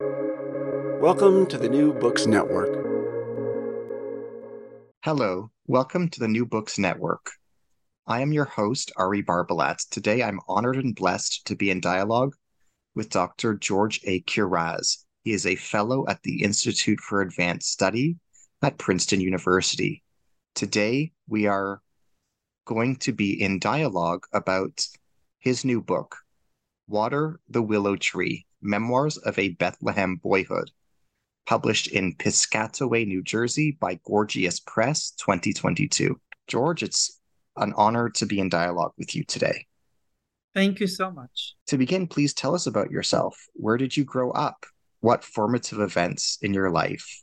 Welcome to the New Books Network. Hello, welcome to the New Books Network. I am your host, Ari Barbalat. Today I'm honored and blessed to be in dialogue with Dr. George A. Kiraz. He is a fellow at the Institute for Advanced Study at Princeton University. Today we are going to be in dialogue about his new book, Water the Willow Tree Memoirs of a Bethlehem Boyhood published in Piscataway, New Jersey by Gorgias Press 2022. George, it's an honor to be in dialogue with you today. Thank you so much. To begin, please tell us about yourself. Where did you grow up? What formative events in your life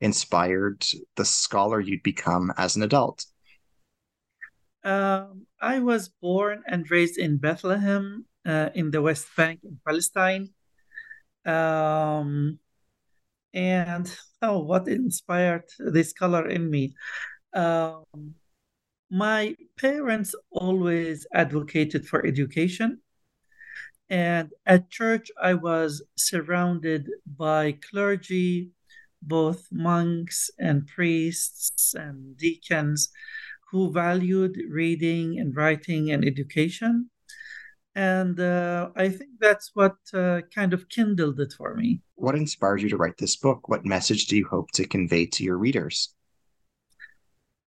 inspired the scholar you'd become as an adult? Um, I was born and raised in Bethlehem uh, in the West Bank in Palestine. Um, and oh, what inspired this color in me? Um, my parents always advocated for education. And at church, I was surrounded by clergy, both monks and priests and deacons, who valued reading and writing and education. And uh, I think that's what uh, kind of kindled it for me. What inspired you to write this book? What message do you hope to convey to your readers?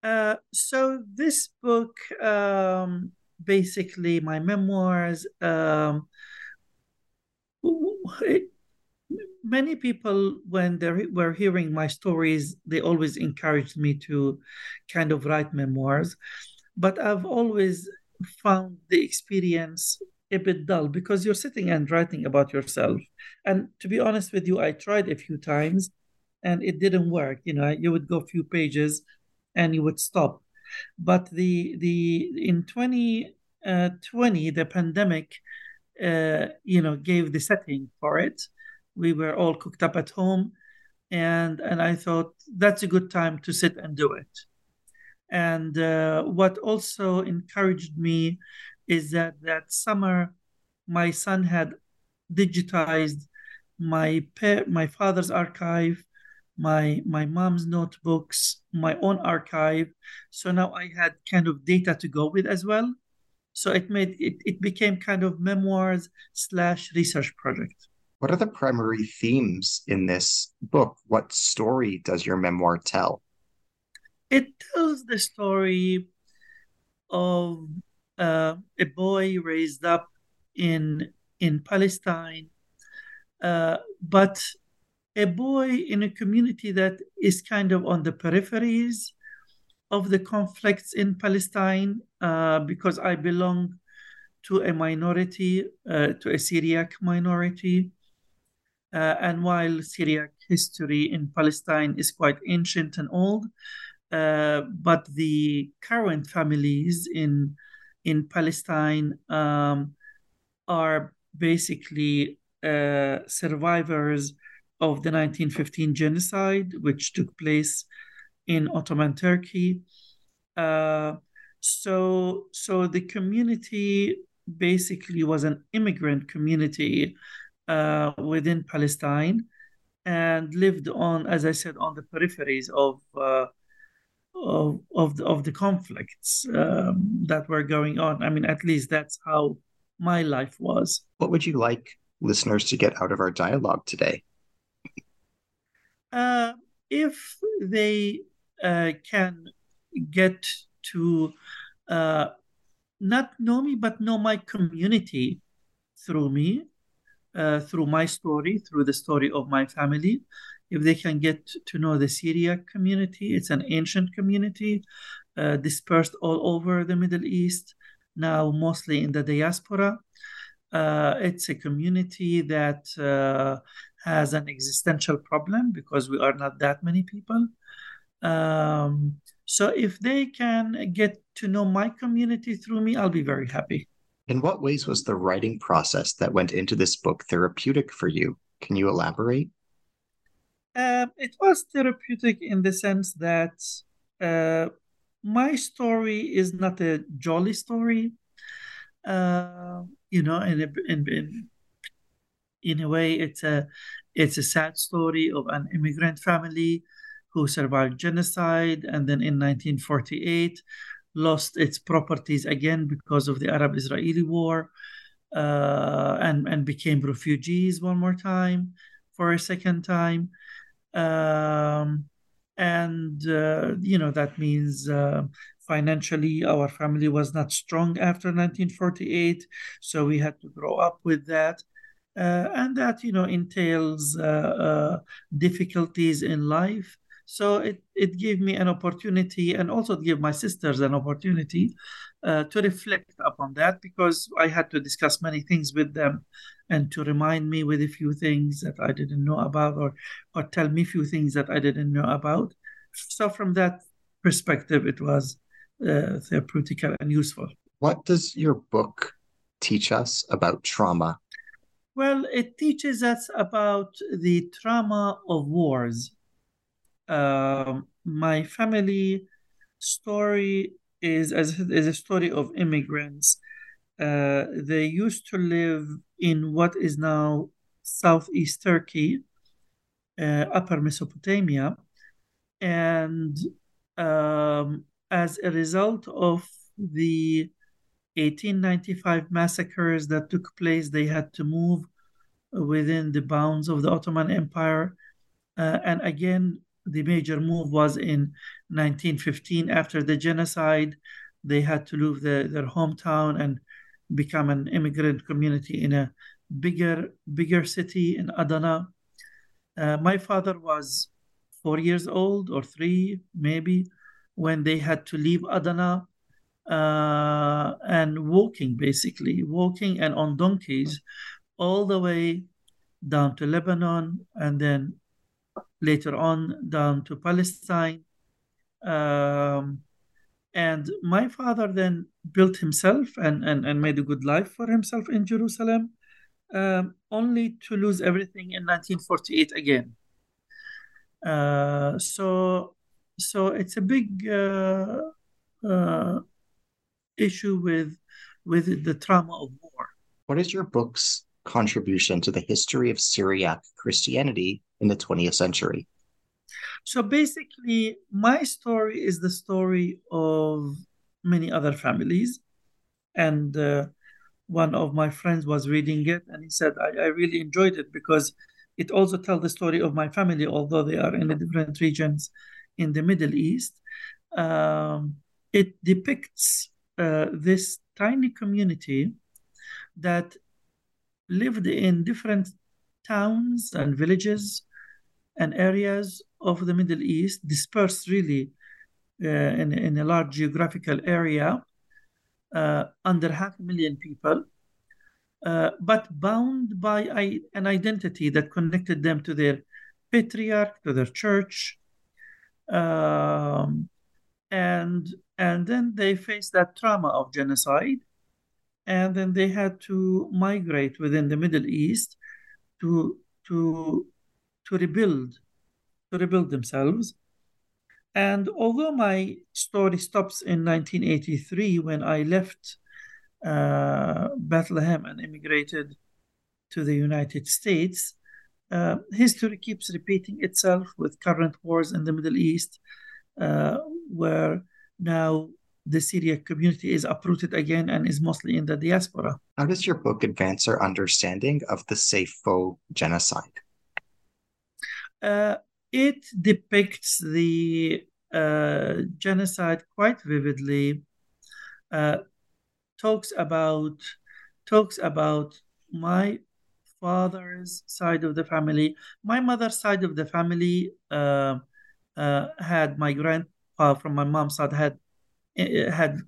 Uh, so, this book, um, basically, my memoirs, um, it, many people, when they were hearing my stories, they always encouraged me to kind of write memoirs. But I've always found the experience a bit dull because you're sitting and writing about yourself. And to be honest with you, I tried a few times and it didn't work. You know, you would go a few pages and you would stop. But the the in 2020, uh, the pandemic, uh, you know, gave the setting for it. We were all cooked up at home, and and I thought that's a good time to sit and do it. And uh, what also encouraged me is that that summer my son had digitized my pa- my father's archive my my mom's notebooks my own archive. So now i had kind of data to go with as well. So it made it, it became kind of memoirs slash research project. What are the primary themes in this book? What story does your memoir tell? It tells the story of uh, a boy raised up in in Palestine, uh, but a boy in a community that is kind of on the peripheries of the conflicts in Palestine, uh, because I belong to a minority, uh, to a Syriac minority. Uh, and while Syriac history in Palestine is quite ancient and old, uh, but the current families in in Palestine um, are basically uh, survivors of the 1915 genocide, which took place in Ottoman Turkey. Uh, so, so the community basically was an immigrant community uh, within Palestine and lived on, as I said, on the peripheries of uh, of of the, of the conflicts um, that were going on. I mean, at least that's how my life was. What would you like listeners to get out of our dialogue today? Uh, if they uh, can get to uh, not know me, but know my community through me, uh, through my story, through the story of my family. If they can get to know the Syriac community, it's an ancient community uh, dispersed all over the Middle East, now mostly in the diaspora. Uh, it's a community that uh, has an existential problem because we are not that many people. Um, so if they can get to know my community through me, I'll be very happy. In what ways was the writing process that went into this book therapeutic for you? Can you elaborate? Uh, it was therapeutic in the sense that uh, my story is not a jolly story. Uh, you know, in a, in, in, in a way, it's a it's a sad story of an immigrant family who survived genocide and then in 1948 lost its properties again because of the Arab Israeli war uh, and, and became refugees one more time for a second time. Um, and, uh, you know, that means uh, financially our family was not strong after 1948. So we had to grow up with that. Uh, and that, you know, entails uh, uh, difficulties in life so it, it gave me an opportunity and also gave my sisters an opportunity uh, to reflect upon that because I had to discuss many things with them and to remind me with a few things that I didn't know about or, or tell me a few things that I didn't know about. So from that perspective, it was uh, therapeutic and useful. What does your book teach us about trauma? Well, it teaches us about the trauma of wars uh, my family story is as is a story of immigrants. Uh, they used to live in what is now southeast Turkey, uh, upper Mesopotamia, and um, as a result of the 1895 massacres that took place, they had to move within the bounds of the Ottoman Empire. Uh, and again, the major move was in 1915 after the genocide. They had to leave the, their hometown and become an immigrant community in a bigger bigger city in Adana. Uh, my father was four years old or three maybe when they had to leave Adana uh, and walking basically walking and on donkeys all the way down to Lebanon and then later on down to Palestine. Um, and my father then built himself and, and, and made a good life for himself in Jerusalem, um, only to lose everything in 1948 again. Uh, so, so it's a big uh, uh, issue with with the trauma of war. What is your book's contribution to the history of Syriac Christianity in the 20th century. So basically, my story is the story of many other families. And uh, one of my friends was reading it and he said, I, I really enjoyed it because it also tells the story of my family, although they are in the different regions in the Middle East. Um, it depicts uh, this tiny community that lived in different towns and villages and areas of the Middle East, dispersed really uh, in, in a large geographical area, uh, under half a million people, uh, but bound by I, an identity that connected them to their patriarch, to their church. Um, and and then they faced that trauma of genocide and then they had to migrate within the middle east to to to to rebuild, to rebuild themselves. And although my story stops in 1983 when I left uh, Bethlehem and immigrated to the United States, uh, history keeps repeating itself with current wars in the Middle East, uh, where now the Syriac community is uprooted again and is mostly in the diaspora. How does your book advance our understanding of the Sayfo genocide? Uh, it depicts the uh, genocide quite vividly. Uh, talks about talks about my father's side of the family. My mother's side of the family uh, uh had my grandpa from my mom's side had uh, had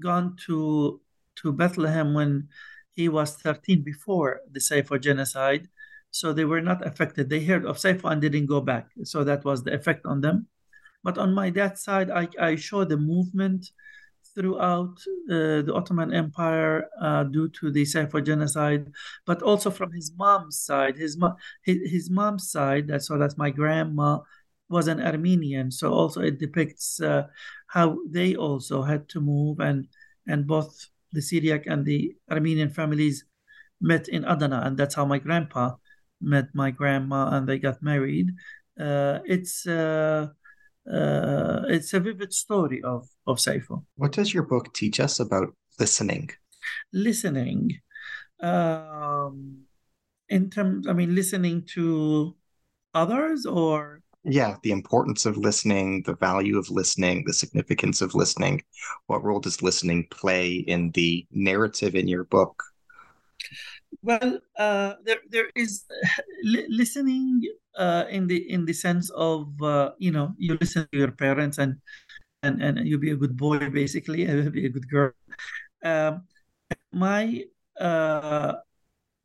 gone to to Bethlehem when he was 13 before the Sayfo genocide. So they were not affected. They heard of Sayfo and didn't go back. So that was the effect on them. But on my dad's side, I, I show the movement throughout uh, the Ottoman Empire uh, due to the Sayfo genocide, but also from his mom's side. His, mo- his, his mom's side, so that's my grandma, was an Armenian. So also it depicts uh, how they also had to move and and both the Syriac and the Armenian families met in Adana, and that's how my grandpa met my grandma, and they got married. Uh, it's uh, uh, it's a vivid story of of Sayfo. What does your book teach us about listening? Listening, um, in terms, I mean, listening to others or yeah the importance of listening the value of listening the significance of listening what role does listening play in the narrative in your book well uh, there there is li- listening uh, in the in the sense of uh, you know you listen to your parents and and and you be a good boy basically and be a good girl. Um, my uh,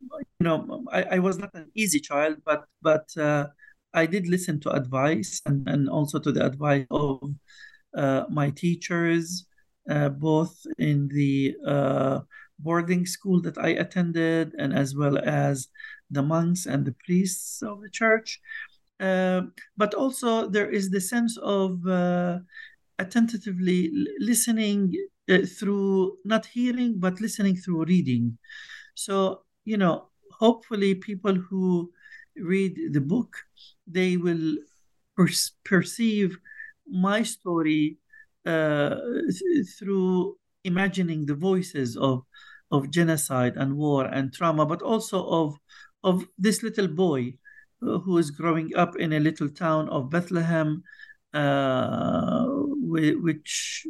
you know I, I was not an easy child but but uh, I did listen to advice and, and also to the advice of uh, my teachers, both in the boarding school that I attended and as well as the monks and the priests of the church. Uh, but also, there is the sense of uh, attentively listening uh, through not hearing, but listening through reading. So, you know, hopefully, people who read the book they will per- perceive my story uh, through imagining the voices of of genocide and war and trauma, but also of of this little boy uh, who is growing up in a little town of Bethlehem, uh, which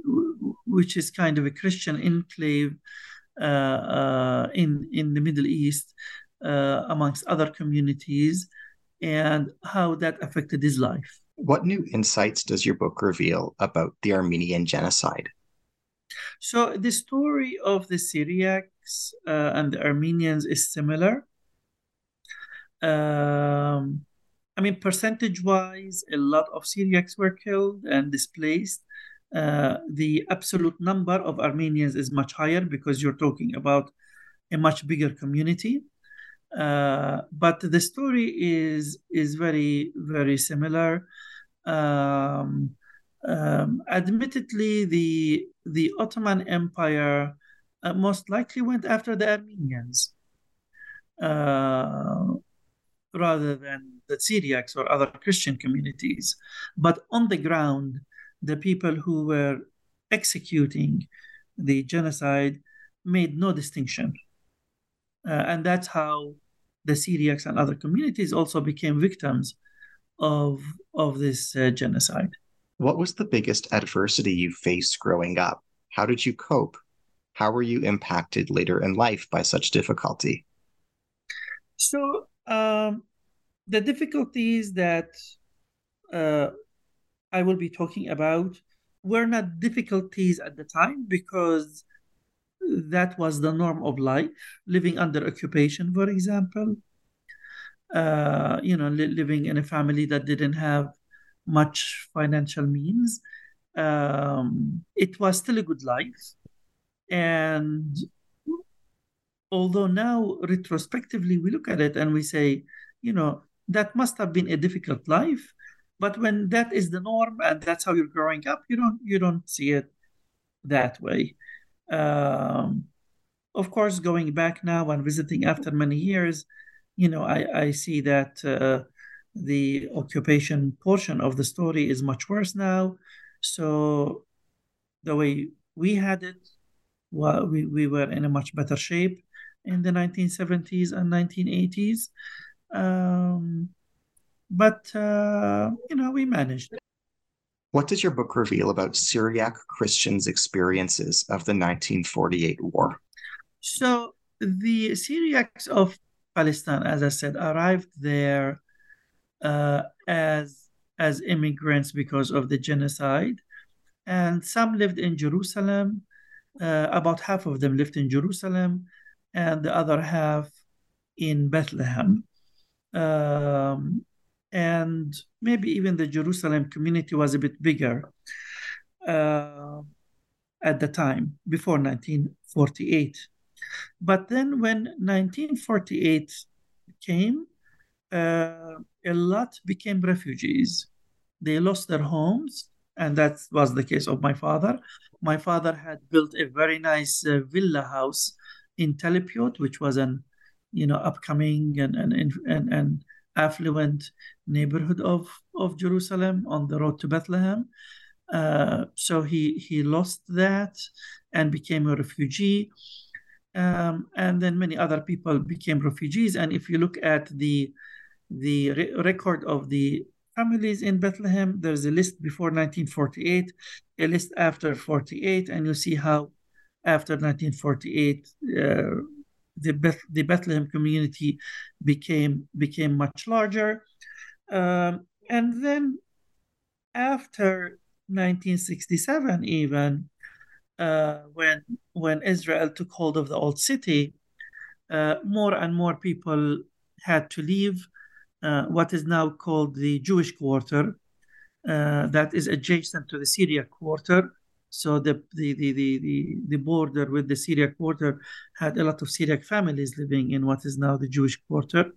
which is kind of a Christian enclave uh, uh in in the Middle East, uh, amongst other communities and how that affected his life. What new insights does your book reveal about the Armenian genocide? So, the story of the Syriacs uh, and the Armenians is similar. Um, I mean, percentage wise, a lot of Syriacs were killed and displaced. Uh, the absolute number of Armenians is much higher because you're talking about a much bigger community. Uh, but the story is is very very similar. Um, um, admittedly, the the Ottoman Empire uh, most likely went after the Armenians uh, rather than the Syriacs or other Christian communities. But on the ground, the people who were executing the genocide made no distinction uh, and that's how the Syriacs and other communities also became victims of, of this uh, genocide. What was the biggest adversity you faced growing up? How did you cope? How were you impacted later in life by such difficulty? So, um, the difficulties that uh, I will be talking about were not difficulties at the time because that was the norm of life, living under occupation, for example. Uh, you know, li- living in a family that didn't have much financial means. Um, it was still a good life. And although now retrospectively we look at it and we say, you know, that must have been a difficult life. But when that is the norm and that's how you're growing up, you don't you don't see it that way. Um, of course, going back now and visiting after many years, you know, I, I see that uh, the occupation portion of the story is much worse now. So the way we had it, well, we, we were in a much better shape in the 1970s and 1980s. Um, but, uh, you know, we managed. What does your book reveal about Syriac Christians' experiences of the 1948 war? So, the Syriacs of Palestine, as I said, arrived there uh, as as immigrants because of the genocide, and some lived in Jerusalem. Uh, about half of them lived in Jerusalem, and the other half in Bethlehem. Um, and maybe even the Jerusalem community was a bit bigger uh, at the time, before 1948. But then when 1948 came, a lot became refugees. They lost their homes, and that was the case of my father. My father had built a very nice uh, villa house in Talpiot, which was an, you know, upcoming and and and, and affluent neighborhood of of Jerusalem on the road to Bethlehem. Uh, so he he lost that and became a refugee. Um, and then many other people became refugees. And if you look at the the re- record of the families in Bethlehem. There's a list before 1948, a list after 48, and you see how after 1948 uh, the Beth- the Bethlehem community became became much larger, um, and then after 1967, even uh, when when Israel took hold of the old city, uh, more and more people had to leave what is now called the Jewish quarter, uh, that is adjacent to the Syriac quarter. So the, the, the, the, the, border with the Syriac quarter had a lot of Syriac families living in what is now the Jewish quarter.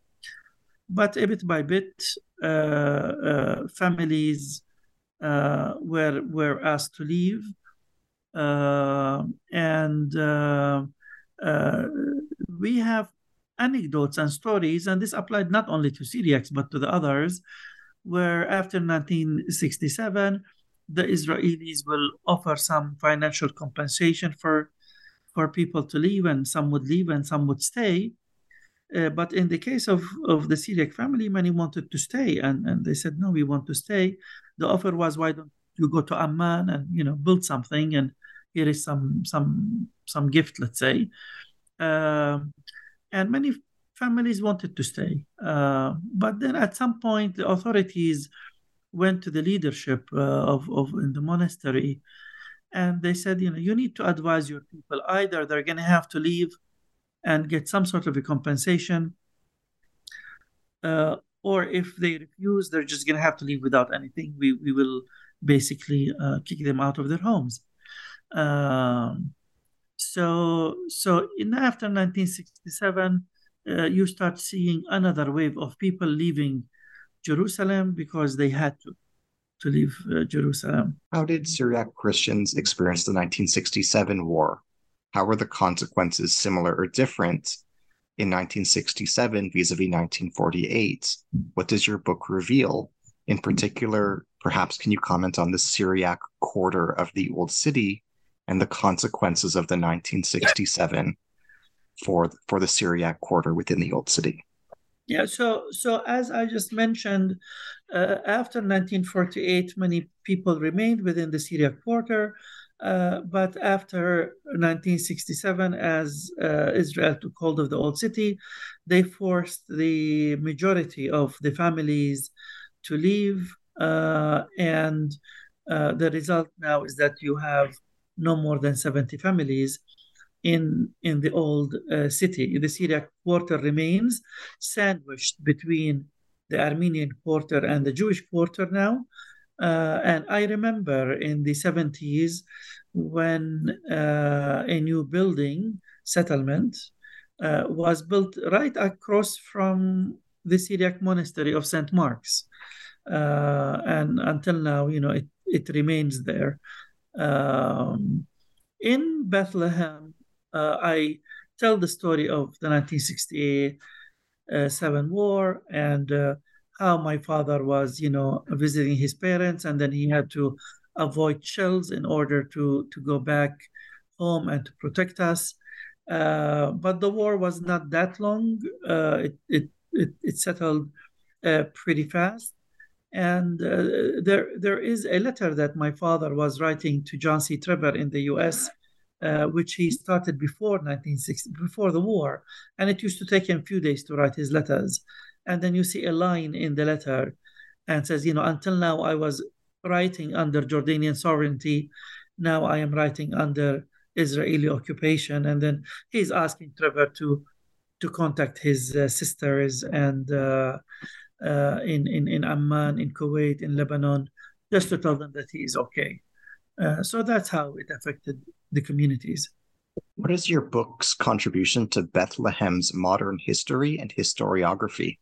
But a bit by bit, uh, uh families uh, were, were asked to leave. and we have anecdotes and stories, and this applied not only to Syriacs but to the others, where after 1967, the Israelis will offer some financial compensation for for people to leave, and some would leave and some would stay. Uh, but in the case of, of the Syriac family, many wanted to stay, and, and they said, "No, we want to stay." The offer was, "Why don't you go to Amman and you know build something, and here is some some some gift, let's say." Um, and many families wanted to stay. Uh, but then at some point, the authorities went to the leadership uh, of, of in the monastery and they said, you know, you need to advise your people. Either they're going to have to leave and get some sort of a compensation, uh, or if they refuse, they're just going to have to leave without anything. We, we will basically uh, kick them out of their homes. Um, so, so in after 1967, uh, you start seeing another wave of people leaving Jerusalem because they had to to leave uh, Jerusalem. How did Syriac Christians experience the 1967 war? How were the consequences similar or different in 1967 vis-a-vis 1948? What does your book reveal? In particular, perhaps can you comment on the Syriac quarter of the Old City and the consequences of the 1967 for for the Syriac quarter within the Old City. Yeah, so so as I just mentioned, uh, after 1948, many people remained within the Syriac quarter. Uh, but after 1967, as uh, Israel took hold of the old city, they forced the majority of the families to leave. Uh, and uh, the result now is that you have no more than 70 families in in the old uh, city. The Syriac quarter remains sandwiched between the Armenian quarter and the Jewish quarter now. Uh, and I remember in the 70s when uh, a new building settlement uh, was built right across from the Syriac monastery of St. Mark's. Uh, and until now, you know, it, it remains there. Um, in Bethlehem, uh, I tell the story of the 1967 uh, war and uh, how my father was, you know, visiting his parents, and then he had to avoid shells in order to to go back home and to protect us. Uh, but the war was not that long. Uh, it, it, it, it settled uh, pretty fast. And uh, there, there is a letter that my father was writing to John C. Trever in the US, uh, which he started before 1960, before the war. And it used to take him a few days to write his letters. And then you see a line in the letter and says, you know, until now I was writing under Jordanian sovereignty. Now I am writing under Israeli occupation, and then he's asking Trever to to contact his uh, sisters and uh, uh, in in in Amman, in Kuwait, in Lebanon, just to tell them that he is okay. Uh, so that's how it affected the communities. What is your book's contribution to Bethlehem's modern history and historiography?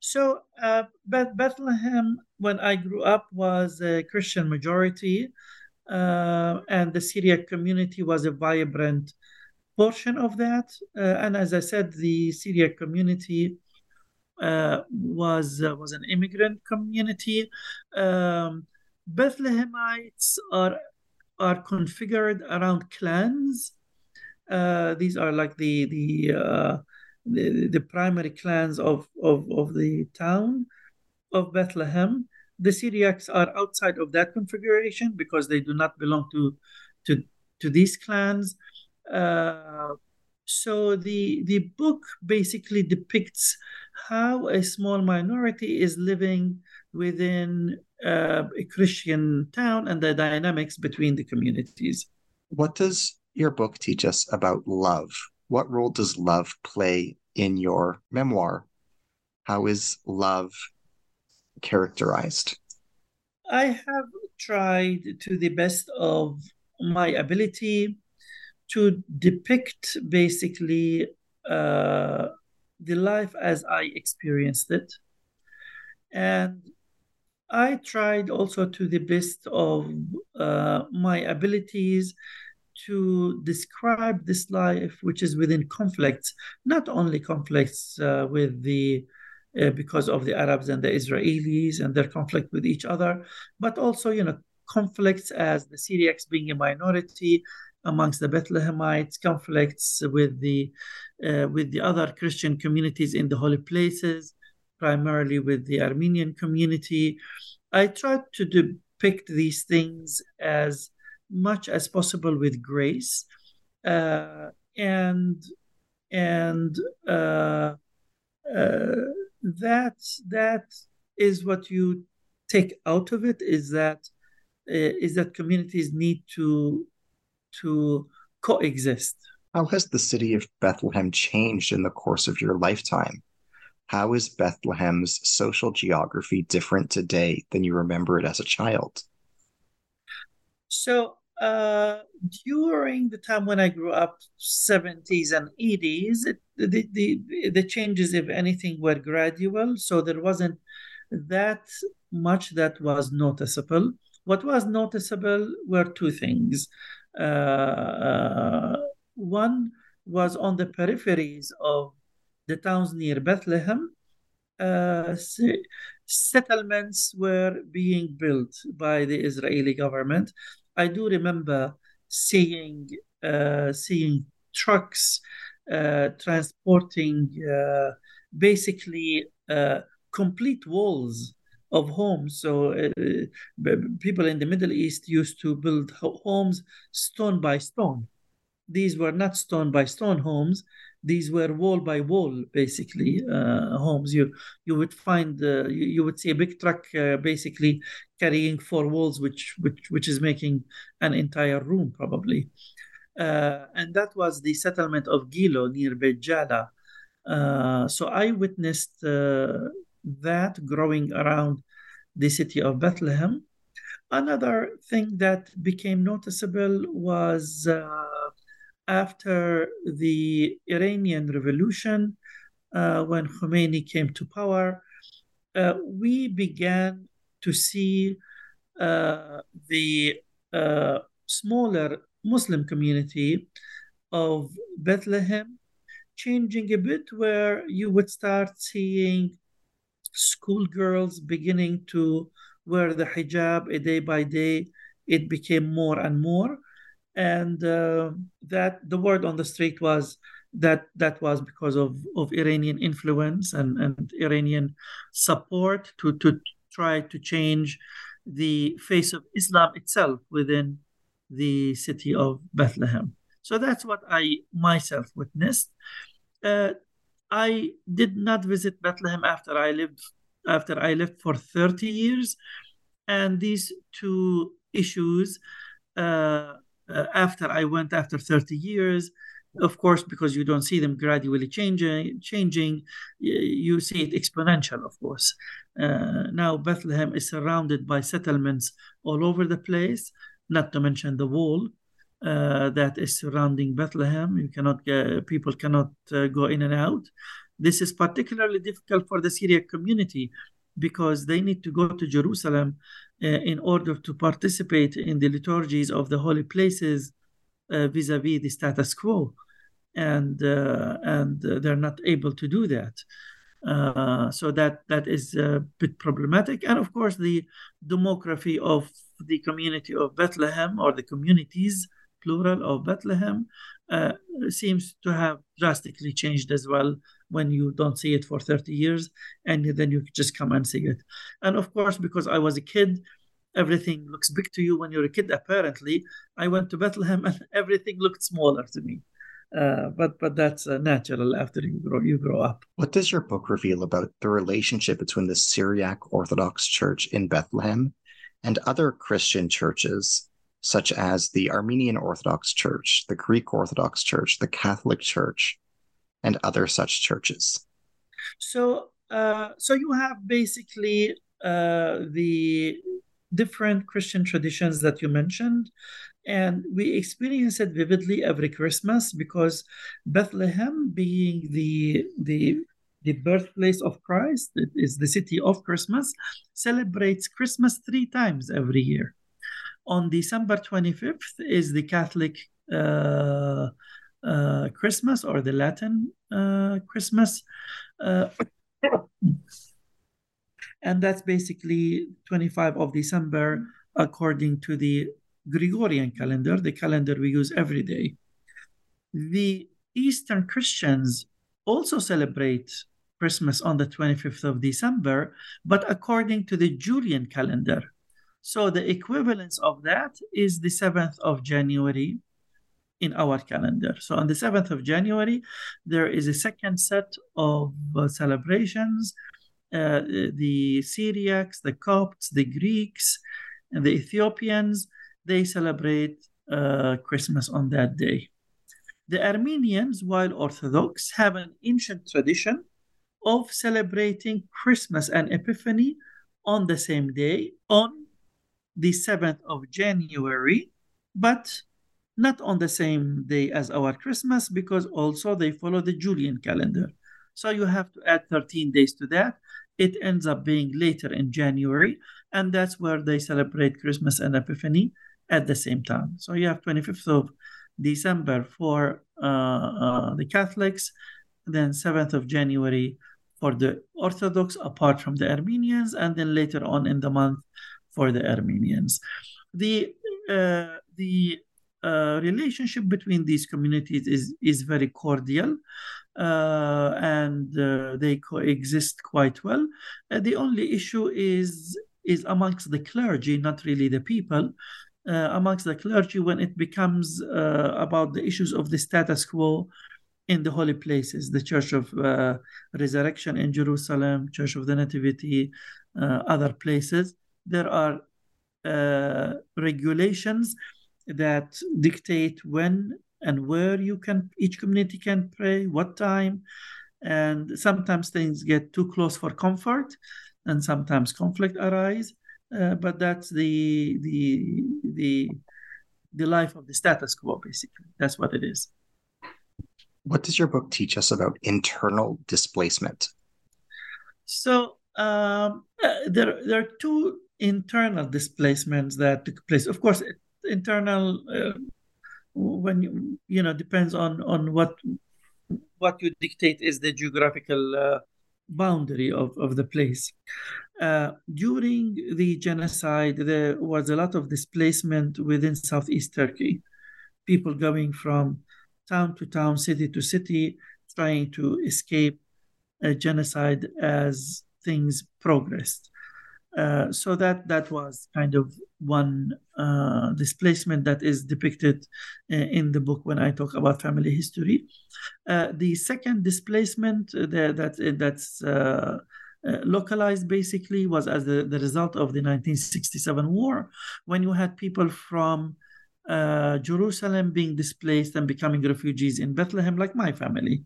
So, uh, Beth- Bethlehem, when I grew up, was a Christian majority uh, and the Syriac community was a vibrant portion of that. Uh, and as I said, the Syriac community was uh, was an immigrant community. Um, Bethlehemites are are configured around clans. Uh, these are like the the, uh, the the primary clans of, of of the town of Bethlehem. The Syriacs are outside of that configuration because they do not belong to to, to these clans. Uh, so the the book basically depicts how a small minority is living within uh, a Christian town and the dynamics between the communities. What does your book teach us about love? What role does love play in your memoir? How is love characterized? I have tried to the best of my ability to depict basically uh, the life as I experienced it. And I tried also to the best of uh, my abilities to describe this life, which is within conflicts, not only conflicts uh, with the uh, because of the Arabs and the Israelis and their conflict with each other, but also, you know, conflicts as the Syriacs being a minority amongst the Bethlehemites, conflicts with the uh, with the other Christian communities in the holy places, primarily with the Armenian community. I tried to depict these things as much as possible with grace, uh, and and uh, uh that that is what you take out of it is that uh, is that communities need to to coexist. How has the city of Bethlehem changed in the course of your lifetime? How is Bethlehem's social geography different today than you remember it as a child? So uh, during the time when I grew up, 70s and 80s, it, the, the, the changes, if anything, were gradual. So there wasn't that much that was noticeable. What was noticeable were two things. Uh, uh, one was on the peripheries of the towns near Bethlehem. Uh, settlements were being built by the Israeli government I do remember seeing uh, seeing trucks uh, transporting uh, basically complete walls of homes. So uh, people in the Middle East used to build homes stone by stone. These were not stone by stone homes these were wall by wall basically uh, homes you you would find uh, you, you, would see a big truck uh, basically carrying four walls which which which is making an entire room probably uh, and that was the settlement of Gilo near Beit Jala uh, so I witnessed uh, that growing around the city of Bethlehem. Another thing that became noticeable was after the Iranian Revolution, uh, when Khomeini came to power, uh, we began to see uh, the uh, smaller Muslim community of Bethlehem changing a bit, where you would start seeing schoolgirls beginning to wear the hijab a day by day. It became more and more, and uh, that the word on the street was that that was because of, of Iranian influence and, and Iranian support to, to try to change the face of Islam itself within the city of Bethlehem. So that's what I myself witnessed. Uh, I did not visit Bethlehem after I lived after I lived for 30 years, and these two issues uh, uh, after I went after 30 years of course because you don't see them gradually changing changing you see it exponential of course. Uh, now bethlehem is surrounded by settlements all over the place not to mention the wall uh, that is surrounding bethlehem. You cannot get people cannot uh, go in and out. This is particularly difficult for the syriac community because they need to go to jerusalem uh, in order to participate in the liturgies of the holy places uh, vis-a-vis the status quo. And uh, and they're not able to do that. Uh, so that that is a bit problematic. And of course the demography of the community of bethlehem or the communities plural of bethlehem uh, seems to have drastically changed as well when you don't see it for 30 years and then you just come and see it. And of course because i was a kid everything looks big to you when you're a kid apparently. I went to bethlehem and everything looked smaller to me. Uh, but but that's uh, natural after you grow you grow up. What does your book reveal about the relationship between the Syriac Orthodox Church in Bethlehem and other Christian churches, such as the Armenian Orthodox Church, the Greek Orthodox Church, the Catholic Church, and other such churches? So uh, so you have basically uh, the different Christian traditions that you mentioned. And we experience it vividly every Christmas because Bethlehem, being the, the, the birthplace of Christ, it is the city of Christmas, celebrates Christmas three times every year. On December 25th is the Catholic uh, uh, Christmas or the Latin uh, Christmas. Uh, and that's basically 25 of December according to the Gregorian calendar, the calendar we use every day. The Eastern Christians also celebrate Christmas on the 25th of December, but according to the Julian calendar. So the equivalence of that is the 7th of January in our calendar. So on the 7th of January, there is a second set of uh, celebrations. Uh, the Syriacs, the Copts, the Greeks, and the Ethiopians they celebrate uh, Christmas on that day. The Armenians, while Orthodox, have an ancient tradition of celebrating Christmas and Epiphany on the same day, on the 7th of January, but not on the same day as our Christmas because also they follow the Julian calendar. So you have to add 13 days to that. It ends up being later in January, and that's where they celebrate Christmas and Epiphany at the same time. So you have 25th of December for uh, uh, the Catholics, then 7th of January for the Orthodox, apart from the Armenians, and then later on in the month for the Armenians. The uh, the uh, relationship between these communities is is very cordial. Uh, and uh, they coexist quite well. the only issue is is amongst the clergy, not really the people uh, amongst the clergy when it becomes uh, about the issues of the status quo in the holy places, the Church of uh, Resurrection in Jerusalem, Church of the Nativity, uh, other places. There are uh, regulations that dictate when and where you can each community can pray, what time, and sometimes things get too close for comfort, and sometimes conflict arise. Uh, but that's the the the the life of the status quo basically that's what it is What does your book teach us about internal displacement? So um, uh, there, there are two internal displacements that took place. Of course, internal uh, when you, you know depends on on what what you dictate is the geographical uh, boundary of, of the place. Uh, during the genocide, there was a lot of displacement within southeast Turkey. People going from town to town, city to city, trying to escape a genocide as things progressed. Uh, so that that was kind of one uh, displacement that is depicted uh, in the book when I talk about family history. Uh, the second displacement uh, that, that that's localized basically was as the, the result of the 1967 war, when you had people from Jerusalem being displaced and becoming refugees in Bethlehem, like my family.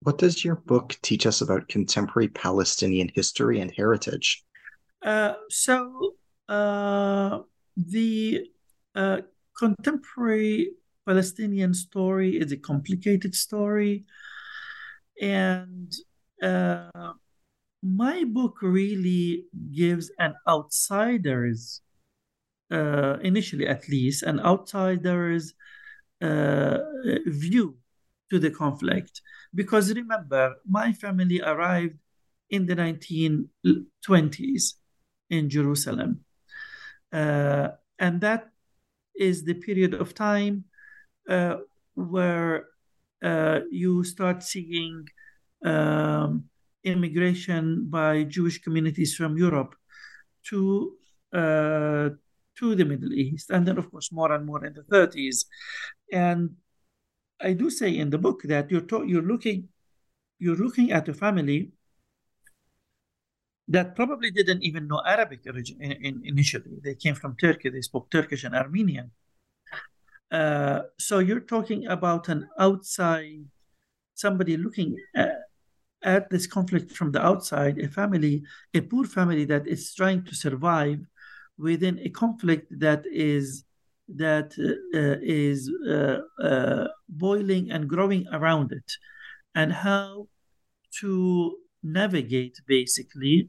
What does your book teach us about contemporary Palestinian history and heritage? Uh, so uh, the uh, contemporary Palestinian story is a complicated story, and uh, my book really gives an outsider's, uh, initially at least, an outsider's view to the conflict. Because remember, my family arrived in the 1920s in Jerusalem. Uh, and that is the period of time uh, where uh, you start seeing um, immigration by Jewish communities from Europe to uh, to the Middle East, and then of course more and more in the 30s. And I do say in the book that you're to- you're looking you're looking at a family that probably didn't even know Arabic origin, in, in, initially. They came from Turkey. They spoke Turkish and Armenian. Uh, so you're talking about an outside, somebody looking at, at, this conflict from the outside, a family, a poor family that is trying to survive within a conflict that is that uh, is uh, uh boiling and growing around it, and how to navigate basically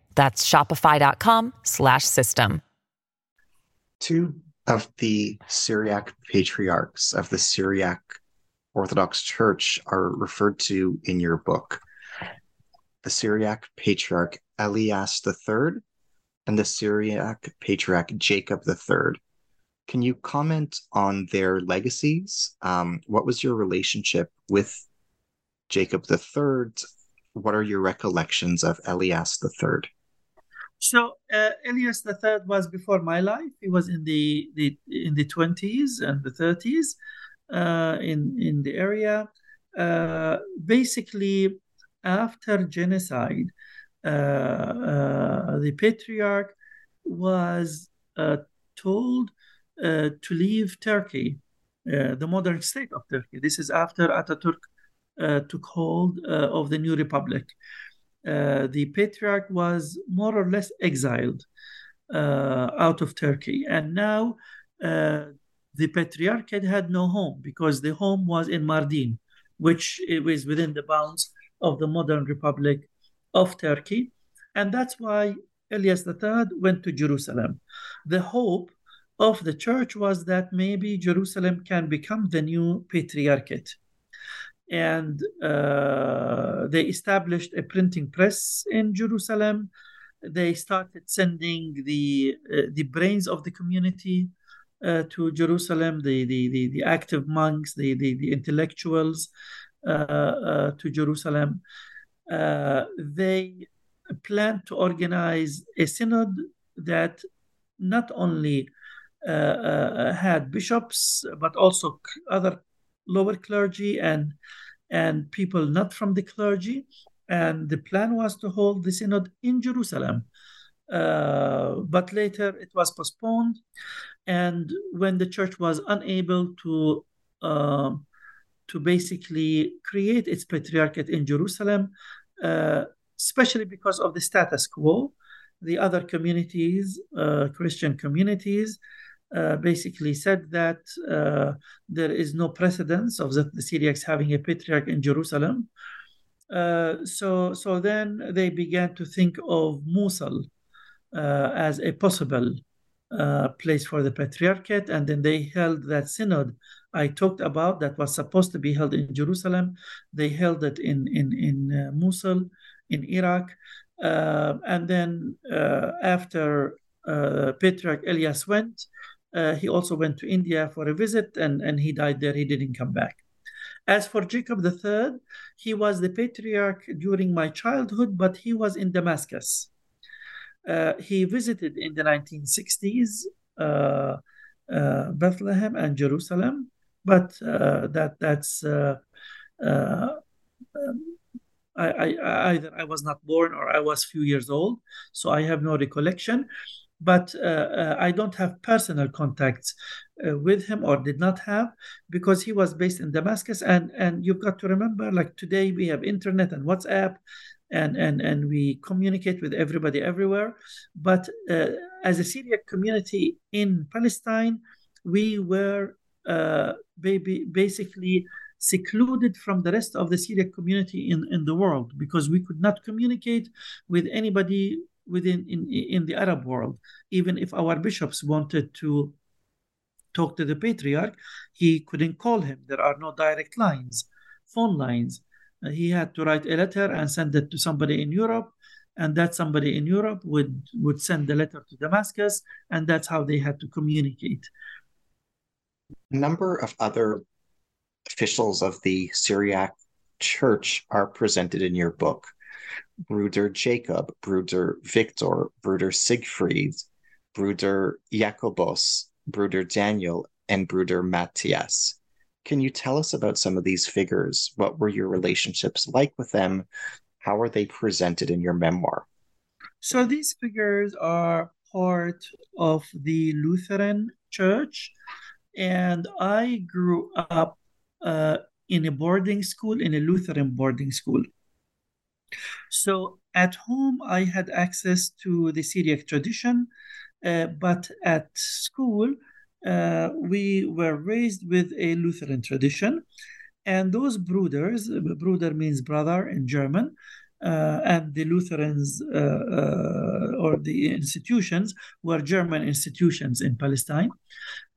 That's shopify.com slash system. Two of the Syriac patriarchs of the Syriac Orthodox Church are referred to in your book. The Syriac patriarch Elias III and the Syriac patriarch Jacob III. Can you comment on their legacies? Um, what was your relationship with Jacob III? What are your recollections of Elias III? So uh, Elias III was before my life. He was in the, the in the twenties and the thirties uh, in in the area. Uh, basically, after genocide, uh, uh, the patriarch was uh, told to leave Turkey, the modern state of Turkey. This is after Ataturk took hold of the new republic. Uh, the patriarch was more or less exiled uh, out of Turkey. And now uh, the patriarchate had no home because the home was in Mardin, which was within the bounds of the modern Republic of Turkey. And that's why Elias III went to Jerusalem. The hope of the church was that maybe Jerusalem can become the new patriarchate and uh, they established a printing press in Jerusalem. They started sending the uh, the brains of the community uh, to Jerusalem, the, the the the active monks, the the, the intellectuals uh, uh, to Jerusalem. Uh, they planned to organize a synod that not only had bishops but also other lower clergy and and people not from the clergy. And the plan was to hold the synod in Jerusalem. Uh, but later it was postponed. And when the church was unable to uh, to basically create its patriarchate in Jerusalem, uh, especially because of the status quo, the other communities, uh, Christian communities, uh, basically said that uh, there is no precedence of the, the Syriacs having a patriarch in Jerusalem. Uh, so, so then they began to think of Mosul uh, as a possible uh, place for the patriarchate, and then they held that synod I talked about that was supposed to be held in Jerusalem. They held it in in in Mosul, in Iraq, and then after Patriarch Elias went, uh, he also went to India for a visit and, and he died there. He didn't come back. As for Jacob III, he was the patriarch during my childhood, but he was in Damascus. Uh, he visited in the 1960s uh, uh, Bethlehem and Jerusalem, but uh, that that's uh, um, I, I, either I was not born or I was few years old, so I have no recollection but uh, uh, I don't have personal contacts uh, with him or did not have because he was based in Damascus. And and you've got to remember, like today we have internet and WhatsApp, and and and we communicate with everybody everywhere. But as a Syriac community in Palestine, we were uh, basically secluded from the rest of the Syriac community in, in the world because we could not communicate with anybody within in, in the Arab world. Even if our bishops wanted to talk to the patriarch, he couldn't call him. There are no direct lines, phone lines. Uh, he had to write a letter and send it to somebody in Europe, and that somebody in Europe would would send the letter to Damascus, and that's how they had to communicate. A number of other officials of the Syriac Church are presented in your book. Bruder Jacob, Bruder Victor, Bruder Siegfried, Bruder Jacobus, Bruder Daniel, and Bruder Matthias. Can you tell us about some of these figures? What were your relationships like with them? How are they presented in your memoir? So these figures are part of the Lutheran Church, and I grew up uh, in a boarding school, in a Lutheran boarding school. So at home, I had access to the Syriac tradition, uh, but at school, uh, we were raised with a Lutheran tradition. And those brothers, bruder means brother in German, uh, and the Lutherans uh, uh, or the institutions were German institutions in Palestine.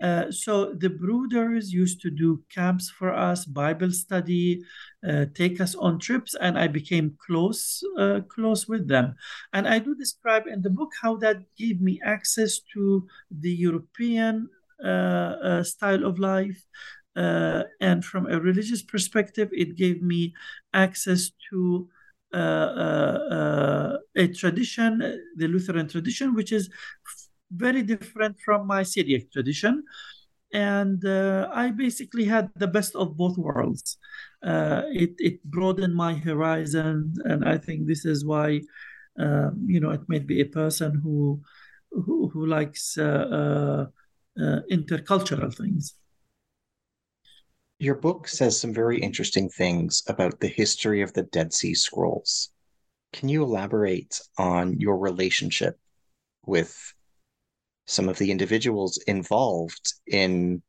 Uh, so the Bruders used to do camps for us, Bible study, uh, take us on trips, and I became close uh, close with them. And I do describe in the book how that gave me access to the European style of life. and from a religious perspective, it gave me access to uh, uh, uh, Uh, uh, uh, a tradition, the Lutheran tradition, which is very different from my Syriac tradition. And I basically had the best of both worlds. it, it broadened my horizon, and I think this is why, um, you know, it made me a person who who, who likes uh, uh, intercultural things. Your book says some very interesting things about the history of the Dead Sea Scrolls. Can you elaborate on your relationship with some of the individuals involved in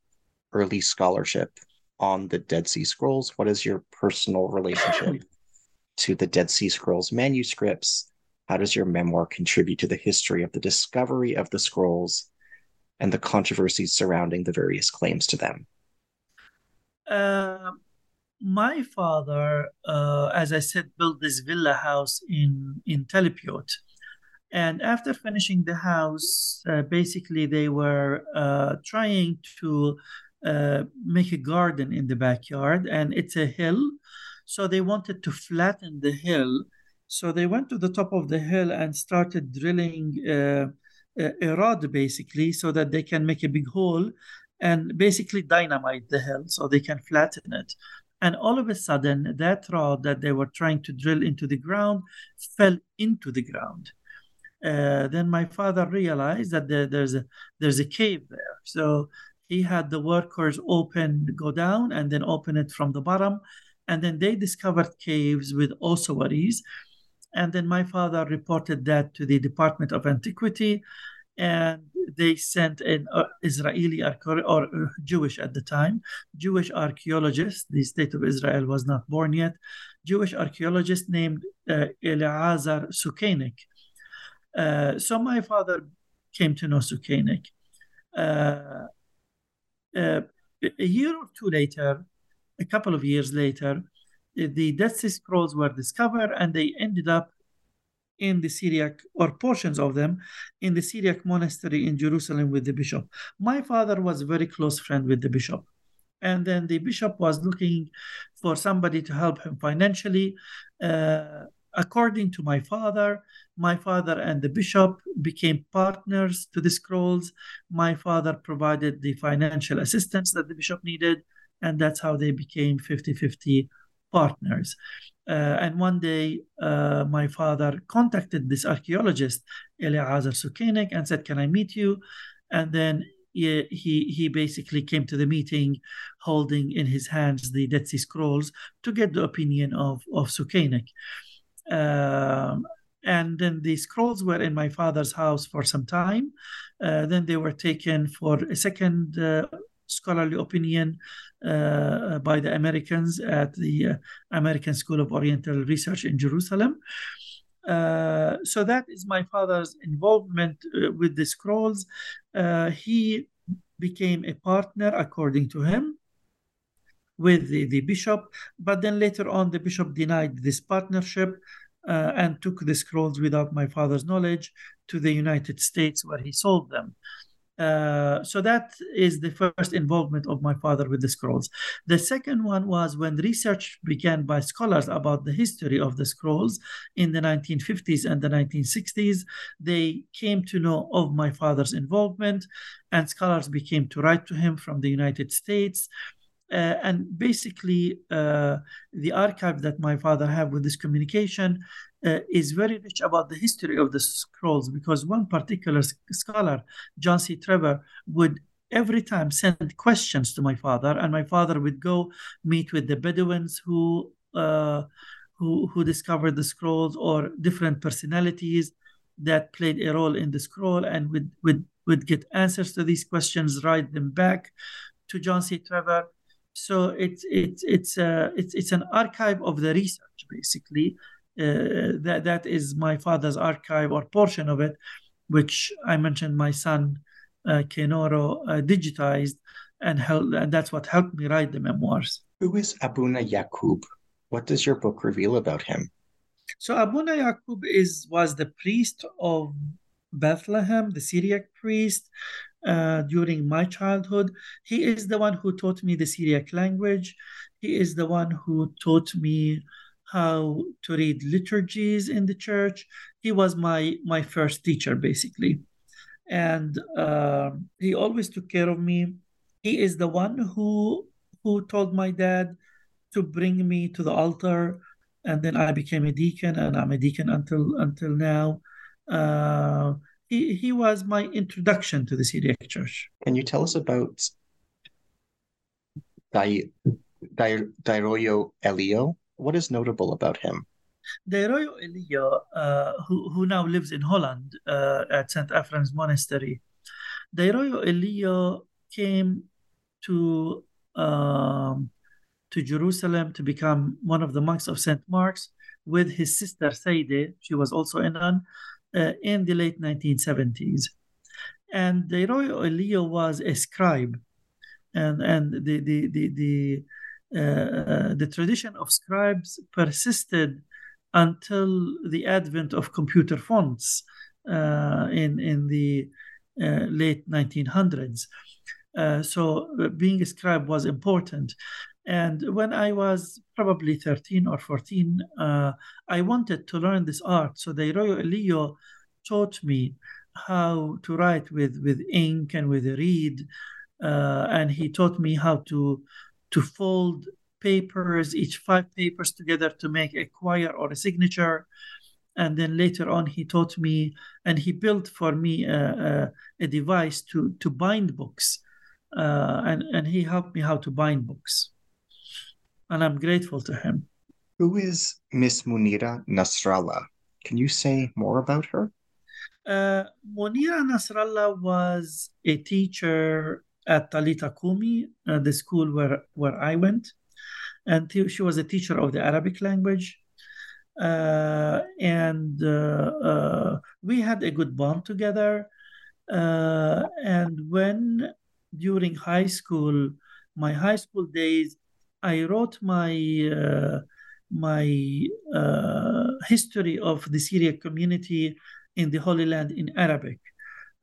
early scholarship on the Dead Sea Scrolls? What is your personal relationship to the Dead Sea Scrolls manuscripts? How does your memoir contribute to the history of the discovery of the scrolls and the controversies surrounding the various claims to them? Uh, my father, uh, as I said, built this villa house in in Talpiot, and after finishing the house, uh, basically they were uh, trying to uh, make a garden in the backyard, and it's a hill, so they wanted to flatten the hill. So they went to the top of the hill and started drilling a rod basically so that they can make a big hole and basically dynamite the hill so they can flatten it. And all of a sudden, that rod that they were trying to drill into the ground fell into the ground. Uh, then my father realized that there, there's a there's a cave there. So he had the workers open, go down, and then open it from the bottom. And then they discovered caves with ossuaries. And then my father reported that to the Department of Antiquity, and they sent an uh, Israeli or uh, Jewish at the time, Jewish archaeologist. The state of Israel was not born yet. Jewish archaeologist named uh, Eleazar Sukenik. Uh, so my father came to know Sukenik. Uh, uh, a year or two later, a couple of years later, the Dead Sea Scrolls were discovered and they ended up in the Syriac, or portions of them, in the Syriac monastery in Jerusalem with the bishop. My father was a very close friend with the bishop. And then the bishop was looking for somebody to help him financially. Uh, according to my father, my father and the bishop became partners to the scrolls. My father provided the financial assistance that the bishop needed, and that's how they became 50 50 partners. Uh, and one day, uh, my father contacted this archaeologist, Eleazar Sukenik, and said, Can I meet you? And then he, he, he basically came to the meeting holding in his hands the Dead Sea Scrolls to get the opinion of, of Sukenik. Um, and then the scrolls were in my father's house for some time. Uh, then they were taken for a second uh, scholarly opinion uh, by the Americans at the uh, American School of Oriental Research in Jerusalem. Uh, so that is my father's involvement uh, with the scrolls. Uh, he became a partner, according to him, with the, the bishop, but then later on, the bishop denied this partnership. Uh, and took the scrolls without my father's knowledge to the United States, where he sold them. Uh, so that is the first involvement of my father with the scrolls. The second one was when research began by scholars about the history of the scrolls in the 1950s and the 1960s. They came to know of my father's involvement, and scholars became to write to him from the United States. Uh, and basically, uh, the archive that my father had with this communication uh, is very rich about the history of the scrolls because one particular scholar, John C. Trever, would every time send questions to my father, and my father would go meet with the Bedouins who uh, who who discovered the scrolls or different personalities that played a role in the scroll, and would would would get answers to these questions, write them back to John C. Trever. So it's it's it's uh, it's it's an archive of the research basically uh, that that is my father's archive or portion of it, which I mentioned my son uh, Kenoro uh, digitized, and, helped, and that's what helped me write the memoirs. Who is Abuna Yaqub? What does your book reveal about him? So Abuna Yaqub is was the priest of Bethlehem, the Syriac priest. Uh, during my childhood, he is the one who taught me the Syriac language. He is the one who taught me how to read liturgies in the church. He was my my first teacher basically, and uh, he always took care of me. He is the one who who told my dad to bring me to the altar, and then I became a deacon, and I'm a deacon until until now. Uh, he he was my introduction to the Syriac Church. Can you tell us about Di, Di, Dairoyo Elio? What is notable about him? Dairoyo Elio, uh, who, who now lives in Holland uh, at St. Ephraim's Monastery, Dairoyo Elio came to um, to Jerusalem to become one of the monks of St. Mark's with his sister Saide. She was also a nun uh, in the late 1970s. And Dairoyo Elio was a scribe. And, and the, the, the, the uh, uh, the tradition of scribes persisted until the advent of computer fonts uh, in in the late 1900s. so being a scribe was important. And when I was probably 13 or 14, uh, I wanted to learn this art. So Dairoyo Elio taught me how to write with, with ink and with a reed uh, and he taught me how to to fold papers, each five papers together to make a quire or a signature. And then later on, he taught me and he built for me a, a, a device to to bind books, uh, and and he helped me how to bind books, and I'm grateful to him. Who is Miss Munira Nasrallah? Can you say more about her? Uh, Munira Nasrallah was a teacher at Talita Kumi, uh, the school where, where I went. And she was a teacher of the Arabic language. Uh, and uh, uh, we had a good bond together. Uh, and when during high school, my high school days, I wrote my my history of the Syriac community in the Holy Land in Arabic.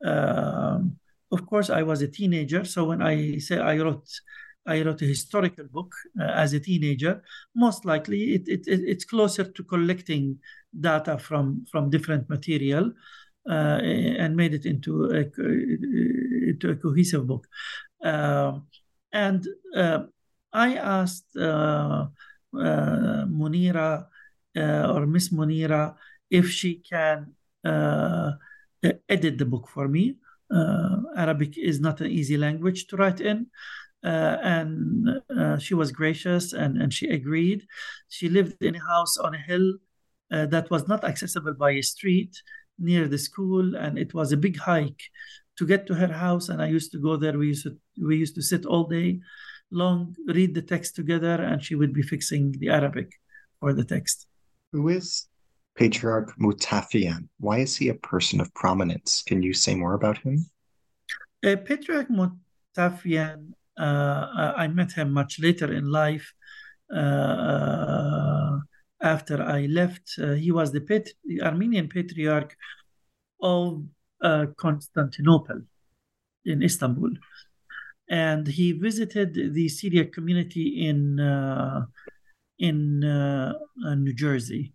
Um, of course, I was a teenager, so when I say I wrote, I wrote a historical book uh, as a teenager. Most likely, it, it, it's closer to collecting data from from different material uh, and made it into a, into a cohesive book. Uh, and uh, I asked uh, uh, Munira or Miss Munira if she can uh, edit the book for me. Uh, Arabic is not an easy language to write in. Uh, and uh, she was gracious and, and she agreed. She lived in a house on a hill uh, that was not accessible by a street near the school, and it was a big hike to get to her house. And I used to go there. We used to we used to sit all day long, read the text together, and she would be fixing the Arabic for the text. Who is Patriarch Mutafian. Why is he a person of prominence? Can you say more about him? Uh, Patriarch Mutafian, uh, uh, I met him much later in life. Uh, uh after I left, uh, he was the, Pet- the, Armenian Patriarch of Constantinople in Istanbul. And he visited the Syriac community in, in New Jersey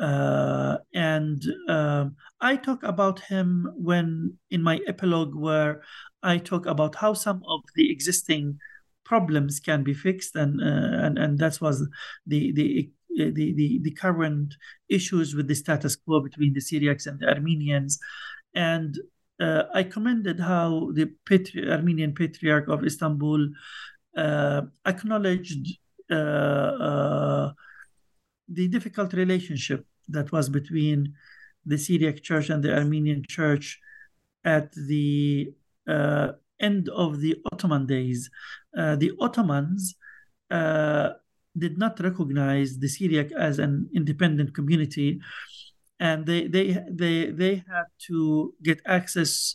uh, and uh, I talk about him when in my epilogue, where I talk about how some of the existing problems can be fixed, and uh, and and that was the the the, the, the current issues with the status quo between the Syriacs and the Armenians. And uh, I commended how the Patri- Armenian Patriarch of Istanbul uh, acknowledged uh, uh the difficult relationship that was between the Syriac Church and the Armenian Church at the uh, end of the Ottoman days. Uh, the Ottomans did not recognize the Syriac as an independent community, and they they they they had to get access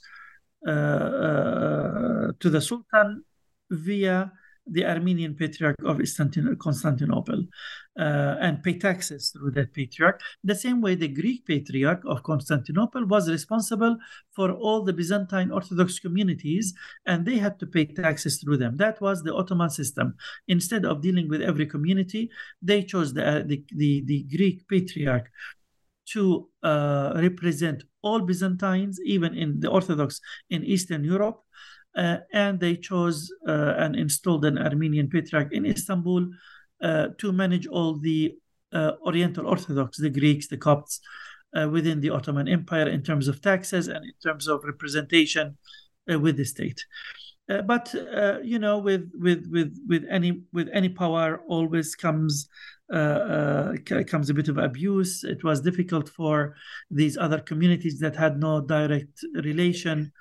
uh, uh, to the Sultan via the Armenian Patriarch of Constantinople uh, and pay taxes through that patriarch. The same way the Greek Patriarch of Constantinople was responsible for all the Byzantine Orthodox communities and they had to pay taxes through them. That was the Ottoman system. Instead of dealing with every community, they chose the, uh, the, the, the, Greek Patriarch to uh, represent all Byzantines, even in the Orthodox in Eastern Europe uh, and they chose uh, and installed an Armenian Patriarch in Istanbul uh, to manage all the Oriental Orthodox, the Greeks, the Copts, within the Ottoman Empire in terms of taxes and in terms of representation with the state. Uh, but uh, you know, with with with with any with any power, always comes uh, comes a bit of abuse. It was difficult for these other communities that had no direct relation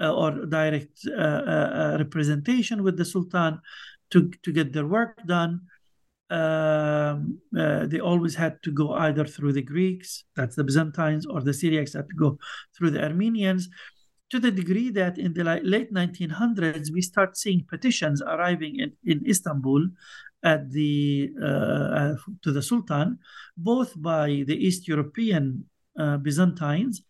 uh, or direct uh, uh, representation with the Sultan to, to get their work done. Um, uh, they always had to go either through the Greeks, that's the Byzantines, or the Syriacs had to go through the Armenians, to the degree that in the late 1900s we start seeing petitions arriving in, in Istanbul at the uh, uh, to the Sultan, both by the East European Byzantines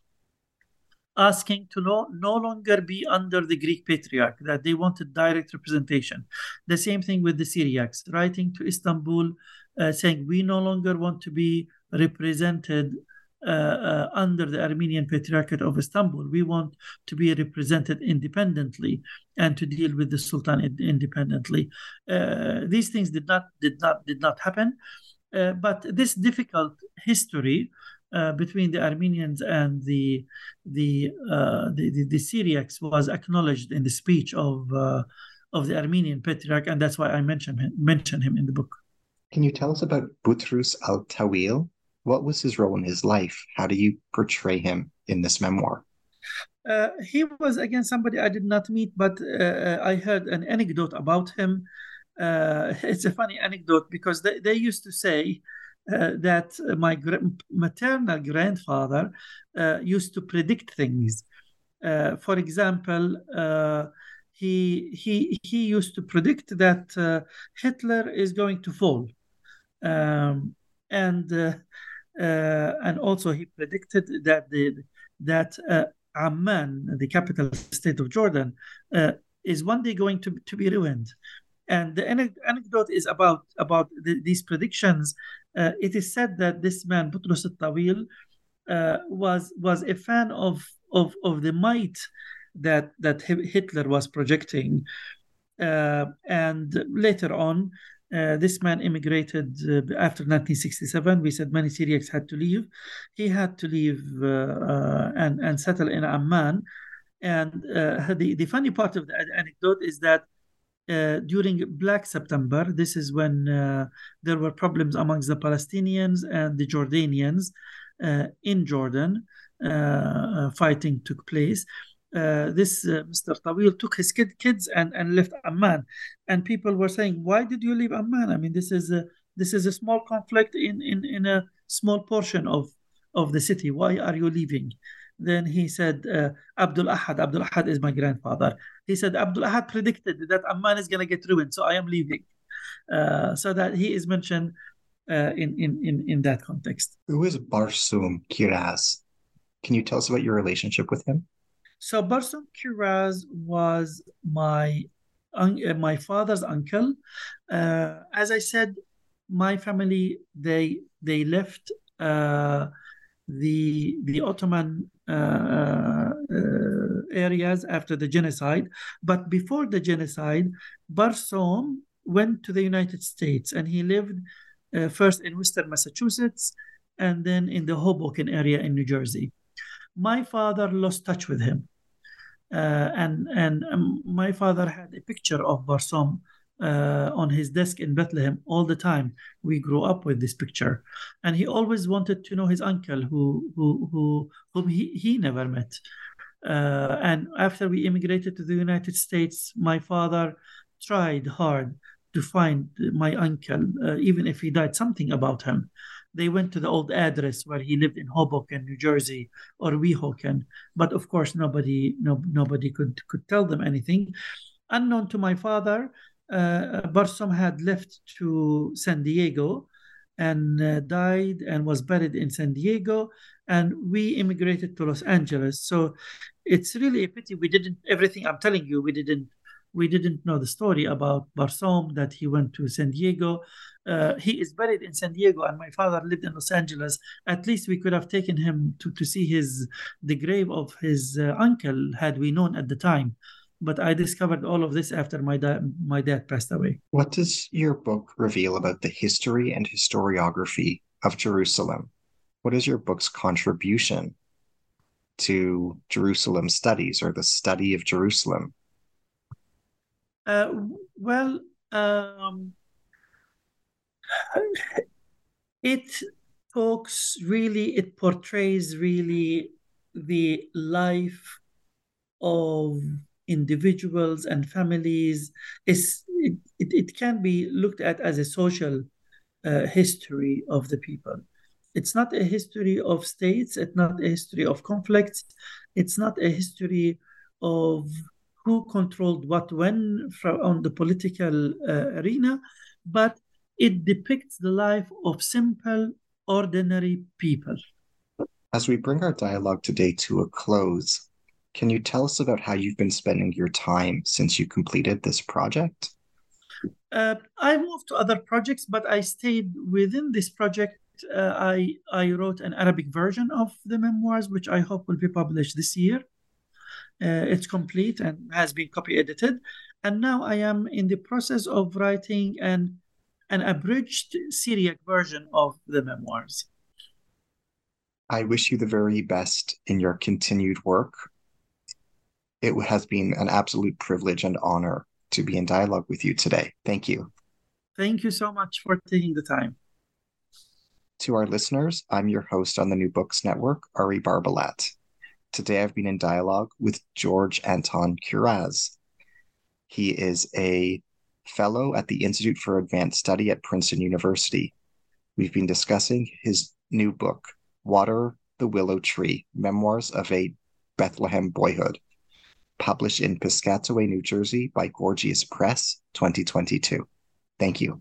asking to no, no longer be under the Greek Patriarch, that they wanted direct representation. The same thing with the Syriacs, writing to Istanbul uh, saying, We no longer want to be represented uh, uh, under the Armenian Patriarchate of Istanbul. We want to be represented independently and to deal with the Sultan independently. Uh, these things did not did not did not happen, uh, but this difficult history. Uh, between the Armenians and the the, uh, the, the the Syriacs was acknowledged in the speech of of the Armenian patriarch, and that's why I mention him, mention him in the book. Can you tell us about Butrus al Tawil? What was his role in his life? How do you portray him in this memoir? Uh, he was again somebody I did not meet, but uh, I heard an anecdote about him. Uh, it's a funny anecdote because they, they used to say uh, that my gra- maternal grandfather uh, used to predict things. Uh, for example, he he he used to predict that Hitler is going to fall, um, and uh, and also he predicted that the that uh, Amman, the capital state of Jordan, uh, is one day going to, to be ruined. And the anecdote is about about the, these predictions. Uh, it is said that this man Butrus al-Tawil uh, was was a fan of of of the might that that Hitler was projecting, uh, and later on, uh, this man immigrated uh, after 1967. We said many Syriacs had to leave. He had to leave uh, uh and, and settle in Amman. And uh, the, the funny part of the anecdote is that uh, during Black September, this is when there were problems amongst the Palestinians and the Jordanians in Jordan. fighting took place uh, this uh, Mr. Tawil took his kid, kids and, and left Amman. And people were saying, why did you leave Amman? I mean, this is a, this is a small conflict in, in, in a small portion of, of the city. Why are you leaving? Then he said, uh, Abdul Ahad. Abdul Ahad is my grandfather. He said, Abdul Ahad predicted that Amman is going to get ruined, so I am leaving. Uh, so that he is mentioned uh, in, in, in, in that context. Who is Barsoum Kiraz? Can you tell us about your relationship with him? So Barsoum Kiraz was my uh, my father's uncle. Uh, as I said, my family they they left uh, the the Ottoman uh, uh, areas after the genocide, but before the genocide, Barsoum went to the United States and he lived uh, first in Western Massachusetts and then in the Hoboken area in New Jersey my father lost touch with him. Uh, and and um, my father had a picture of Barsoum uh, on his desk in Bethlehem all the time. We grew up with this picture, and he always wanted to know his uncle, who who who whom he, he never met. Uh, and after we immigrated to the United States, my father tried hard to find my uncle, uh, even if he died, something about him they went to the old address where he lived in Hoboken, New Jersey, or Weehawken. But of course, nobody, no, nobody could could tell them anything. Unknown to my father, uh, Barsoum had left to San Diego and uh, died and was buried in San Diego. And we immigrated to Los Angeles. So it's really a pity we didn't, everything I'm telling you, we didn't we didn't know the story about Barsoum that he went to San Diego. Uh, he is buried in San Diego, and my father lived in Los Angeles. At least we could have taken him to, to see his the grave of his uh, uncle had we known at the time. But I discovered all of this after my my dad passed away. What does your book reveal about the history and historiography of Jerusalem? What is your book's contribution to Jerusalem studies or the study of Jerusalem? Uh, well, um, it talks really, it portrays really the life of individuals and families. It's, it, it, it can be looked at as a social uh, history of the people. It's not a history of states, it's not a history of conflicts, it's not a history of who controlled what when on the political uh, arena, but it depicts the life of simple, ordinary people. As we bring our dialogue today to a close, can you tell us about how you've been spending your time since you completed this project? Uh, I moved to other projects, but I stayed within this project uh, I I wrote an Arabic version of the memoirs, which I hope will be published this year. Uh, it's complete and has been copy edited, and now I am in the process of writing an an abridged Syriac version of the memoirs. I wish you the very best in your continued work. It has been an absolute privilege and honor to be in dialogue with you today. Thank you. Thank you so much for taking the time. To our listeners, I'm your host on the New Books Network, Ari Barbalat. Today I've been in dialogue with George Anton Kiraz. He is a fellow at the Institute for Advanced Study at Princeton University. We've been discussing his new book, Water the Willow Tree Memoirs of a Bethlehem Boyhood, published in Piscataway, New Jersey by Gorgias Press 2022. Thank you.